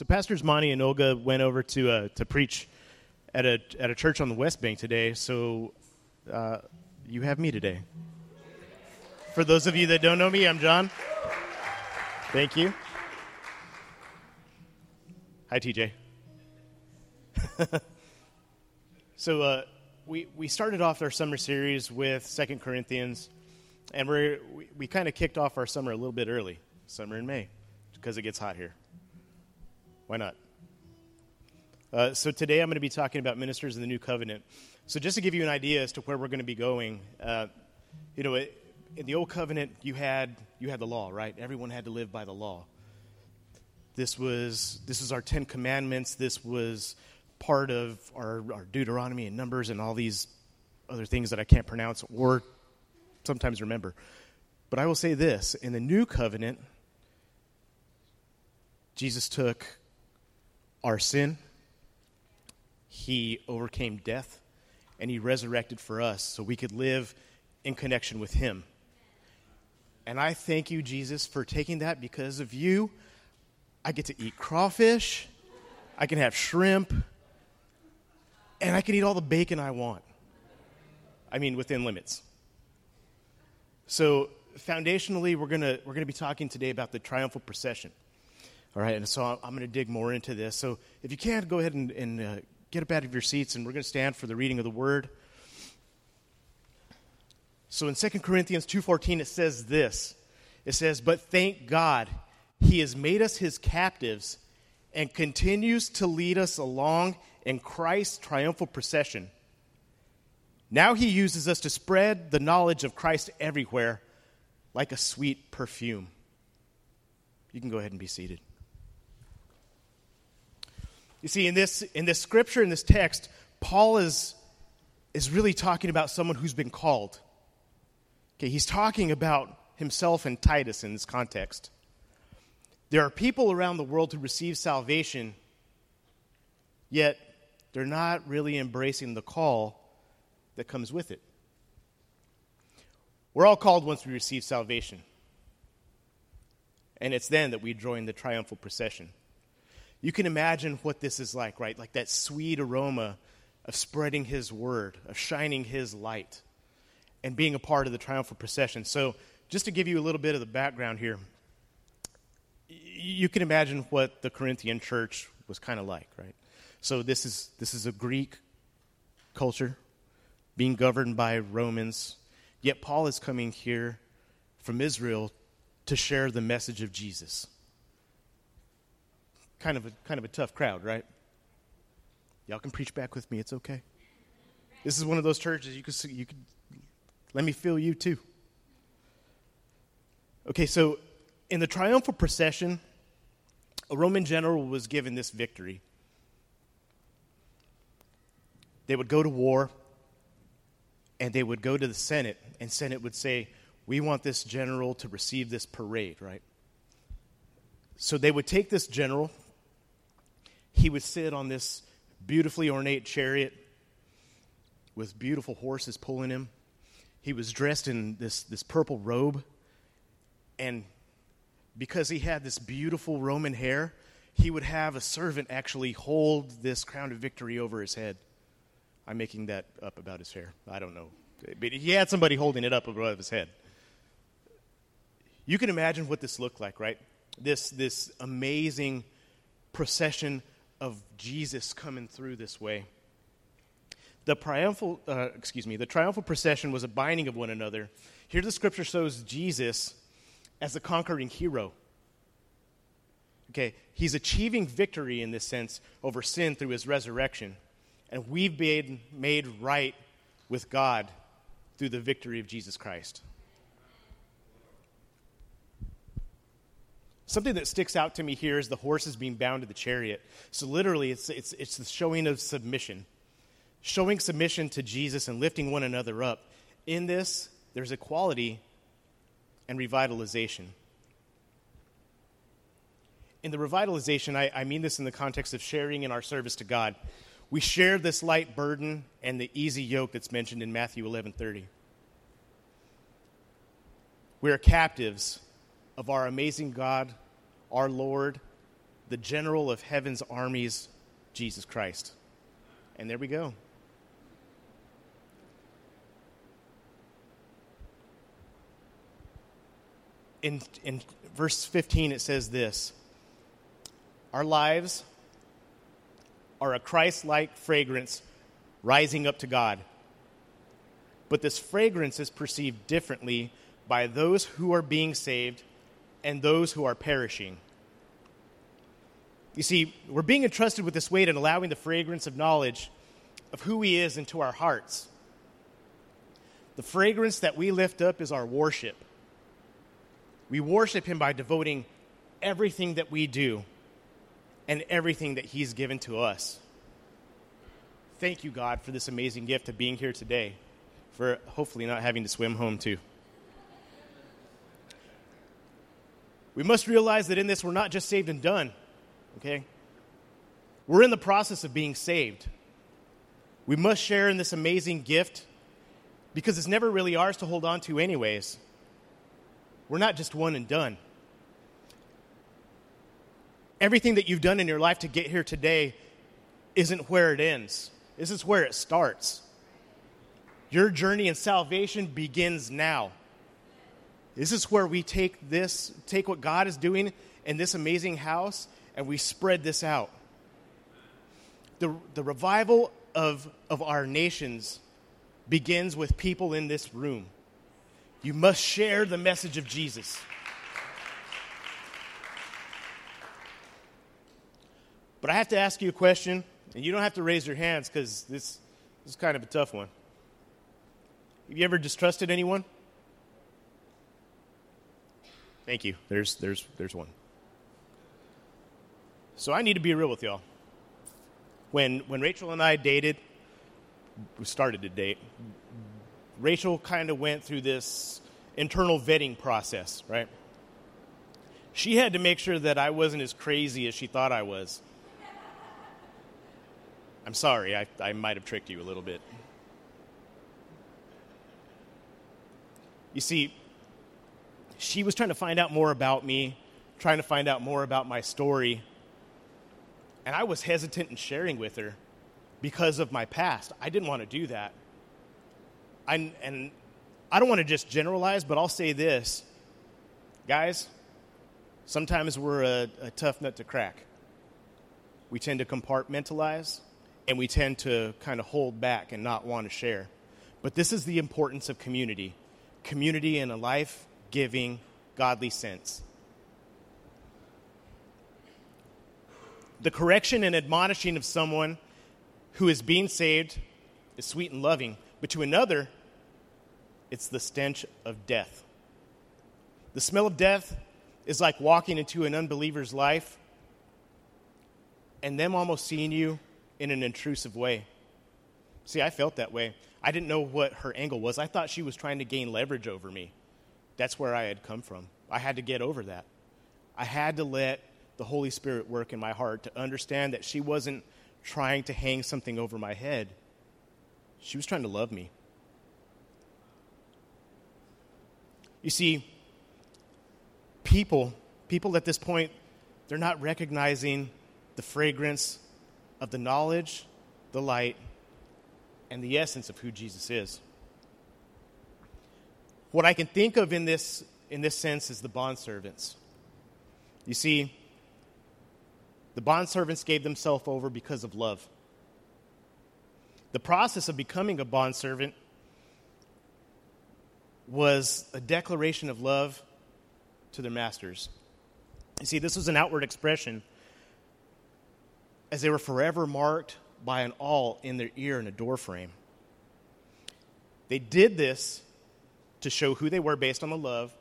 So pastors Monty and Olga went over to uh, to preach at a at a church on the West Bank today. So uh, you have me today. For those of you that don't know me, I'm John. Thank you. Hi, TJ. so uh, we we started off our summer series with Second Corinthians, and we're, we we kind of kicked off our summer a little bit early, summer in May, because it gets hot here. Why not? Uh, so today I'm going to be talking about ministers in the new covenant. So just to give you an idea as to where we're going to be going, uh, you know, it, in the old covenant you had you had the law, right? Everyone had to live by the law. This was this is our Ten Commandments. This was part of our, our Deuteronomy and Numbers and all these other things that I can't pronounce or sometimes remember. But I will say this: in the new covenant, Jesus took our sin, He overcame death, and He resurrected for us so we could live in connection with Him. And I thank you, Jesus, for taking that because of you. I get to eat crawfish, I can have shrimp, and I can eat all the bacon I want. I mean, within limits. So, foundationally, we're going to we're going to be talking today about the triumphal procession. All right, and so I'm going to dig more into this. So if you can, go ahead and, and uh, get up out of your seats, and we're going to stand for the reading of the word. So in 2 Corinthians 2.14, it says this. It says, But thank God, he has made us his captives and continues to lead us along in Christ's triumphal procession. Now he uses us to spread the knowledge of Christ everywhere like a sweet perfume. You can go ahead and be seated. You see, in this, in this scripture, in this text, Paul is, is really talking about someone who's been called. Okay, he's talking about himself and Titus in this context. There are people around the world who receive salvation, yet they're not really embracing the call that comes with it. We're all called once we receive salvation. And it's then that we join the triumphal procession. You can imagine what this is like, right? Like that sweet aroma of spreading His word, of shining His light, and being a part of the triumphal procession. So, just to give you a little bit of the background here, you can imagine what the Corinthian church was kind of like, right? So, this is, this is a Greek culture being governed by Romans, yet Paul is coming here from Israel to share the message of Jesus kind of a, kind of a tough crowd, right? Y'all can preach back with me. It's okay. This is one of those churches you could you could let me feel you too. Okay, so in the triumphal procession, a Roman general was given this victory. They would go to war and they would go to the Senate, and Senate would say, We want this general to receive this parade, right? So they would take this general, he would sit on this beautifully ornate chariot with beautiful horses pulling him. He was dressed in this, this purple robe. And because he had this beautiful Roman hair, he would have a servant actually hold this crown of victory over his head. I'm making that up about his hair. I don't know. But he had somebody holding it up above his head. You can imagine what this looked like, right? This, this amazing procession of Jesus coming through this way. The triumphal, uh, excuse me, the triumphal procession was a binding of one another. Here the scripture shows Jesus as the conquering hero. Okay, he's achieving victory in this sense over sin through his resurrection. And we've been made right with God through the victory of Jesus Christ. Something that sticks out to me here is the horses being bound to the chariot. So, literally, it's, it's, it's the showing of submission, showing submission to Jesus and lifting one another up. In this, there's equality and revitalization. In the revitalization, I, I mean this in the context of sharing in our service to God. We share this light burden and the easy yoke that's mentioned in Matthew 11:30. We are captives of our amazing God, our Lord, the general of heaven's armies, Jesus Christ. And there we go. In, in verse 15, it says this Our lives are a Christ like fragrance rising up to God. But this fragrance is perceived differently by those who are being saved and those who are perishing. You see, we're being entrusted with this weight and allowing the fragrance of knowledge of who He is into our hearts. The fragrance that we lift up is our worship. We worship Him by devoting everything that we do and everything that He's given to us. Thank you, God, for this amazing gift of being here today, for hopefully not having to swim home, too. We must realize that in this, we're not just saved and done, okay? We're in the process of being saved. We must share in this amazing gift because it's never really ours to hold on to, anyways. We're not just one and done. Everything that you've done in your life to get here today isn't where it ends, this is where it starts. Your journey in salvation begins now. This is where we take this, take what God is doing in this amazing house, and we spread this out. The, the revival of, of our nations begins with people in this room. You must share the message of Jesus. But I have to ask you a question, and you don't have to raise your hands because this, this is kind of a tough one. Have you ever distrusted anyone? Thank you. There's, there's, there's one. So I need to be real with y'all. When, when Rachel and I dated, we started to date, Rachel kind of went through this internal vetting process, right? She had to make sure that I wasn't as crazy as she thought I was. I'm sorry, I, I might have tricked you a little bit. You see, she was trying to find out more about me, trying to find out more about my story. And I was hesitant in sharing with her because of my past. I didn't want to do that. I, and I don't want to just generalize, but I'll say this. Guys, sometimes we're a, a tough nut to crack. We tend to compartmentalize and we tend to kind of hold back and not want to share. But this is the importance of community community in a life giving, godly sense. The correction and admonishing of someone who is being saved is sweet and loving, but to another, it's the stench of death. The smell of death is like walking into an unbeliever's life and them almost seeing you in an intrusive way. See, I felt that way. I didn't know what her angle was. I thought she was trying to gain leverage over me. That's where I had come from. I had to get over that. I had to let the Holy Spirit work in my heart to understand that she wasn't trying to hang something over my head. She was trying to love me. You see, people, people at this point, they're not recognizing the fragrance of the knowledge, the light, and the essence of who Jesus is. What I can think of in this, in this sense is the bondservants. You see, the bondservants gave themselves over because of love. The process of becoming a bondservant was a declaration of love to their masters. You see, this was an outward expression as they were forever marked by an awl in their ear and a doorframe. They did this to show who they were based on the love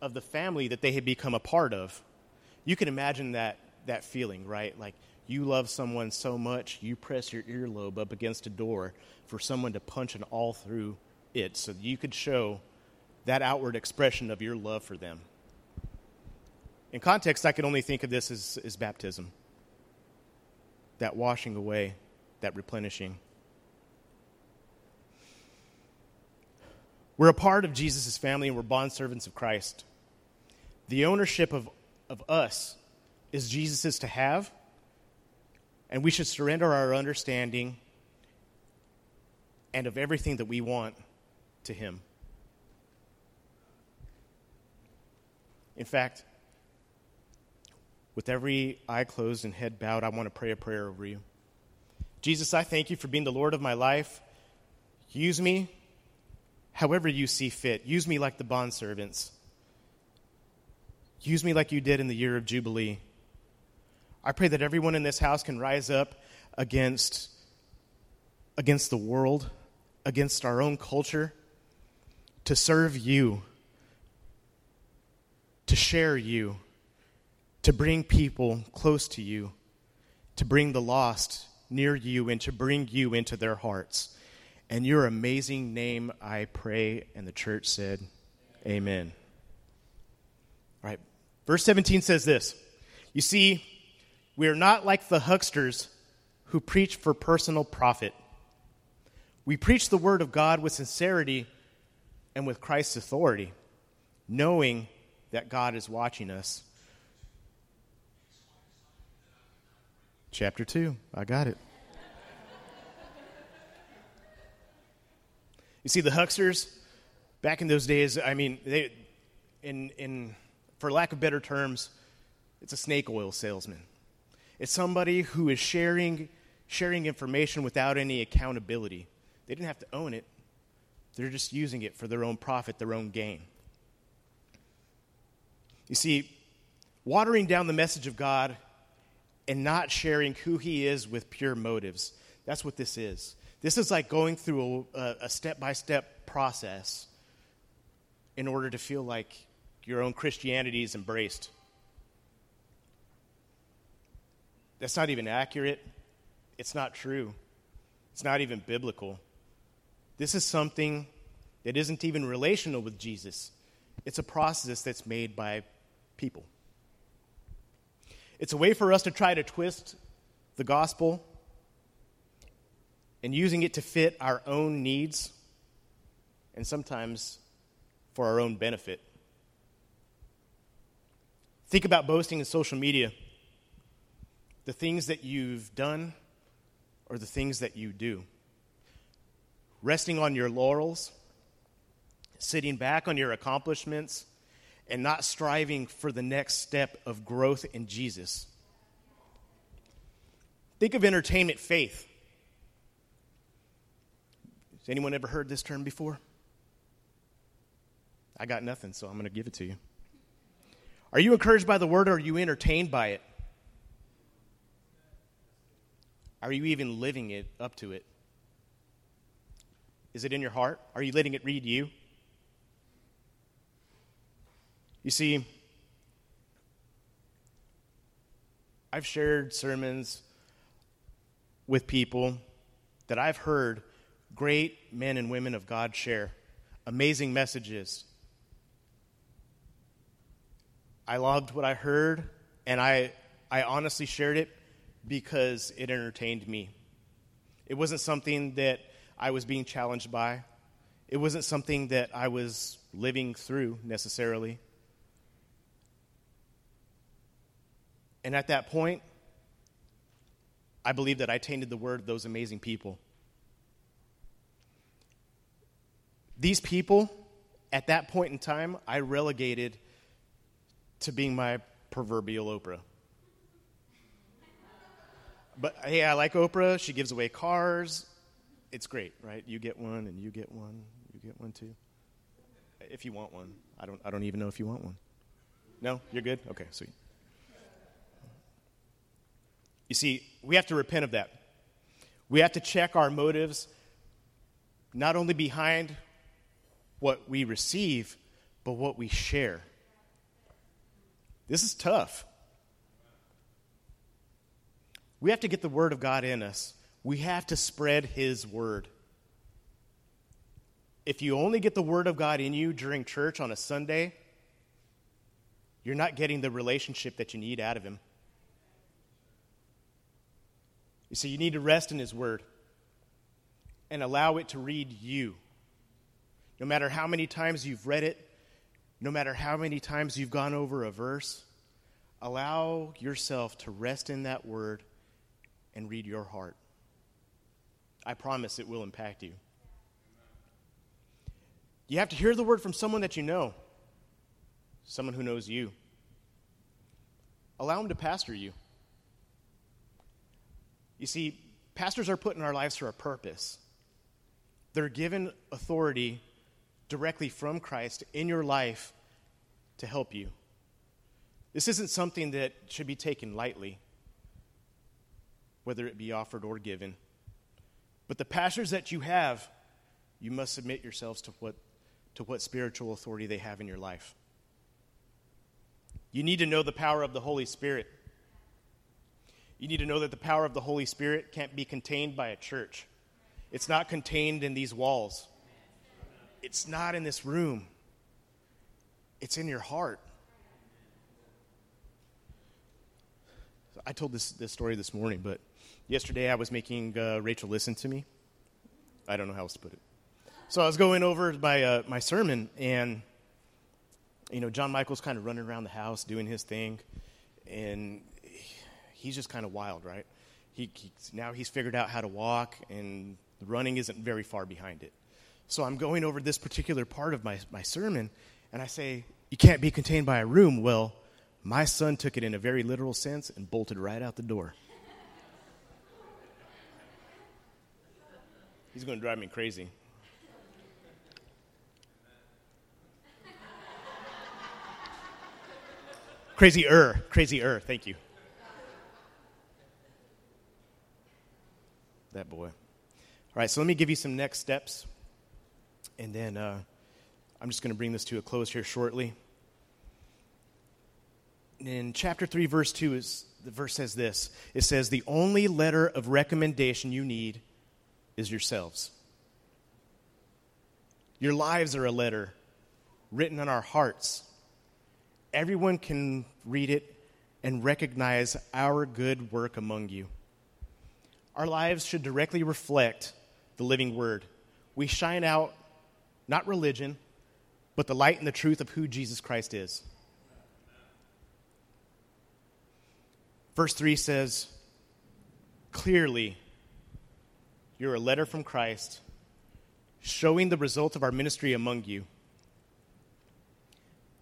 of the family that they had become a part of. You can imagine that, that feeling, right? Like you love someone so much, you press your earlobe up against a door for someone to punch an awl through it so you could show that outward expression of your love for them. In context, I can only think of this as, as baptism that washing away, that replenishing. We're a part of Jesus' family and we're bondservants of Christ. The ownership of, of us is Jesus' to have, and we should surrender our understanding and of everything that we want to Him. In fact, with every eye closed and head bowed, I want to pray a prayer over you. Jesus, I thank you for being the Lord of my life. Use me however you see fit. Use me like the bondservants. Use me like you did in the year of Jubilee. I pray that everyone in this house can rise up against, against the world, against our own culture, to serve you, to share you, to bring people close to you, to bring the lost near you, and to bring you into their hearts. And your amazing name, I pray. And the church said, Amen. All right. Verse 17 says this You see, we are not like the hucksters who preach for personal profit. We preach the word of God with sincerity and with Christ's authority, knowing that God is watching us. Chapter 2. I got it. You see, the hucksters, back in those days, I mean, they, in, in, for lack of better terms, it's a snake oil salesman. It's somebody who is sharing, sharing information without any accountability. They didn't have to own it, they're just using it for their own profit, their own gain. You see, watering down the message of God and not sharing who He is with pure motives, that's what this is. This is like going through a step by step process in order to feel like your own Christianity is embraced. That's not even accurate. It's not true. It's not even biblical. This is something that isn't even relational with Jesus. It's a process that's made by people. It's a way for us to try to twist the gospel and using it to fit our own needs and sometimes for our own benefit. Think about boasting in social media the things that you've done or the things that you do. Resting on your laurels, sitting back on your accomplishments, and not striving for the next step of growth in Jesus. Think of entertainment faith. Has anyone ever heard this term before? I got nothing, so I'm going to give it to you. Are you encouraged by the word or are you entertained by it? Are you even living it up to it? Is it in your heart? Are you letting it read you? You see, I've shared sermons with people that I've heard great men and women of God share, amazing messages. I loved what I heard, and I, I honestly shared it because it entertained me. It wasn't something that I was being challenged by, it wasn't something that I was living through necessarily. And at that point, I believe that I tainted the word of those amazing people. These people, at that point in time, I relegated to being my proverbial Oprah. But hey, I like Oprah. She gives away cars. It's great, right? You get one, and you get one. You get one too. If you want one, I don't. I don't even know if you want one. No, you're good. Okay, sweet. You see, we have to repent of that. We have to check our motives, not only behind what we receive, but what we share. This is tough. We have to get the Word of God in us. We have to spread His Word. If you only get the Word of God in you during church on a Sunday, you're not getting the relationship that you need out of Him. You see, you need to rest in His Word and allow it to read you. No matter how many times you've read it, no matter how many times you've gone over a verse, Allow yourself to rest in that word and read your heart. I promise it will impact you. You have to hear the word from someone that you know, someone who knows you. Allow them to pastor you. You see, pastors are put in our lives for a purpose. They're given authority directly from Christ in your life to help you. This isn't something that should be taken lightly, whether it be offered or given. But the pastors that you have, you must submit yourselves to what, to what spiritual authority they have in your life. You need to know the power of the Holy Spirit. You need to know that the power of the Holy Spirit can't be contained by a church. It's not contained in these walls. It's not in this room. It's in your heart. I told this, this story this morning, but yesterday I was making uh, Rachel listen to me. I don't know how else to put it. So I was going over my, uh, my sermon, and, you know, John Michael's kind of running around the house doing his thing, and he's just kind of wild, right? He, he, now he's figured out how to walk, and running isn't very far behind it. So I'm going over this particular part of my, my sermon, and I say, You can't be contained by a room. Well, my son took it in a very literal sense and bolted right out the door. He's going to drive me crazy. Crazy er, crazy er, thank you. That boy. All right, so let me give you some next steps, and then uh, I'm just going to bring this to a close here shortly. In chapter 3, verse 2, is, the verse says this It says, The only letter of recommendation you need is yourselves. Your lives are a letter written on our hearts. Everyone can read it and recognize our good work among you. Our lives should directly reflect the living word. We shine out not religion, but the light and the truth of who Jesus Christ is. Verse 3 says, Clearly, you're a letter from Christ showing the result of our ministry among you.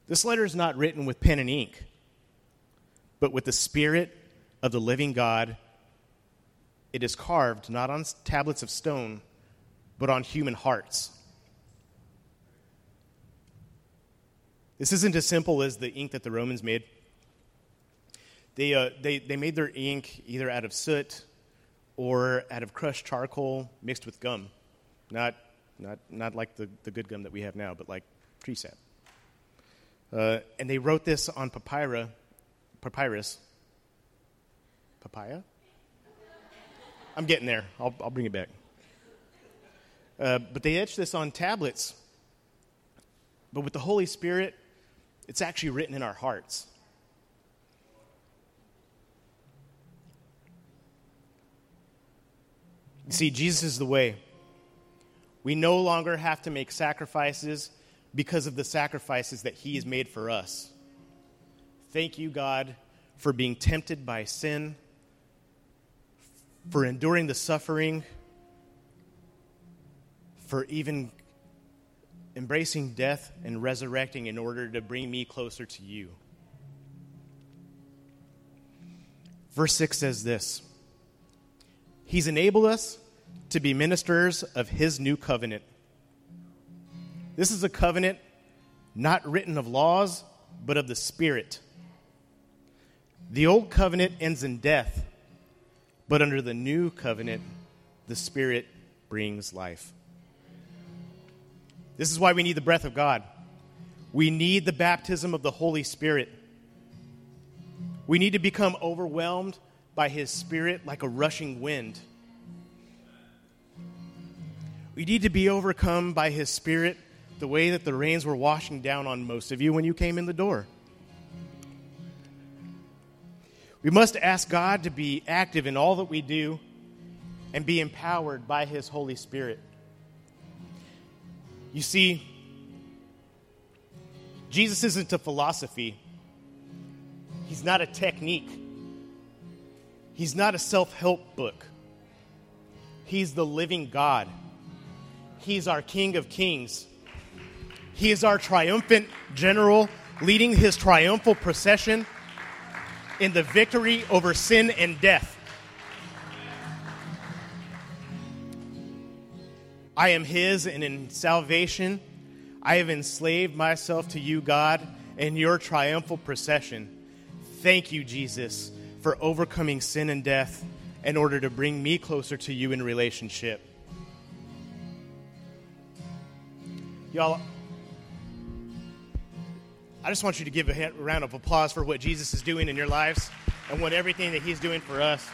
This letter is not written with pen and ink, but with the Spirit of the living God it is carved not on tablets of stone, but on human hearts. This isn't as simple as the ink that the Romans made. They, uh, they, they made their ink either out of soot or out of crushed charcoal mixed with gum. Not, not, not like the, the good gum that we have now, but like tree sap. Uh, and they wrote this on papyrus. Papyrus. Papaya? I'm getting there. I'll, I'll bring it back. Uh, but they etched this on tablets. But with the Holy Spirit, it's actually written in our hearts. You see, Jesus is the way. We no longer have to make sacrifices because of the sacrifices that He has made for us. Thank you, God, for being tempted by sin for enduring the suffering, for even embracing death and resurrecting in order to bring me closer to you. Verse 6 says this He's enabled us to be ministers of His new covenant. This is a covenant not written of laws, but of the Spirit. The old covenant ends in death but under the new covenant, the Spirit brings life. This is why we need the breath of God. We need the baptism of the Holy Spirit. We need to become overwhelmed by His Spirit like a rushing wind. We need to be overcome by His Spirit the way that the rains were washing down on most of you when you came in the door. We must ask God to be active in all that we do and be empowered by His Holy Spirit. You see, Jesus isn't a philosophy. He's not a technique. He's not a self help book. He's the living God. He's our King of Kings. He is our triumphant general leading his triumphal procession in the victory over sin and death. I am his, and in salvation, I have enslaved myself to you, God, in your triumphal procession. Thank you, Jesus, for overcoming sin and death in order to bring me closer to you in relationship. Y'all, I just want you to give a round of applause for what Jesus is doing in your lives and what everything that he's doing for us.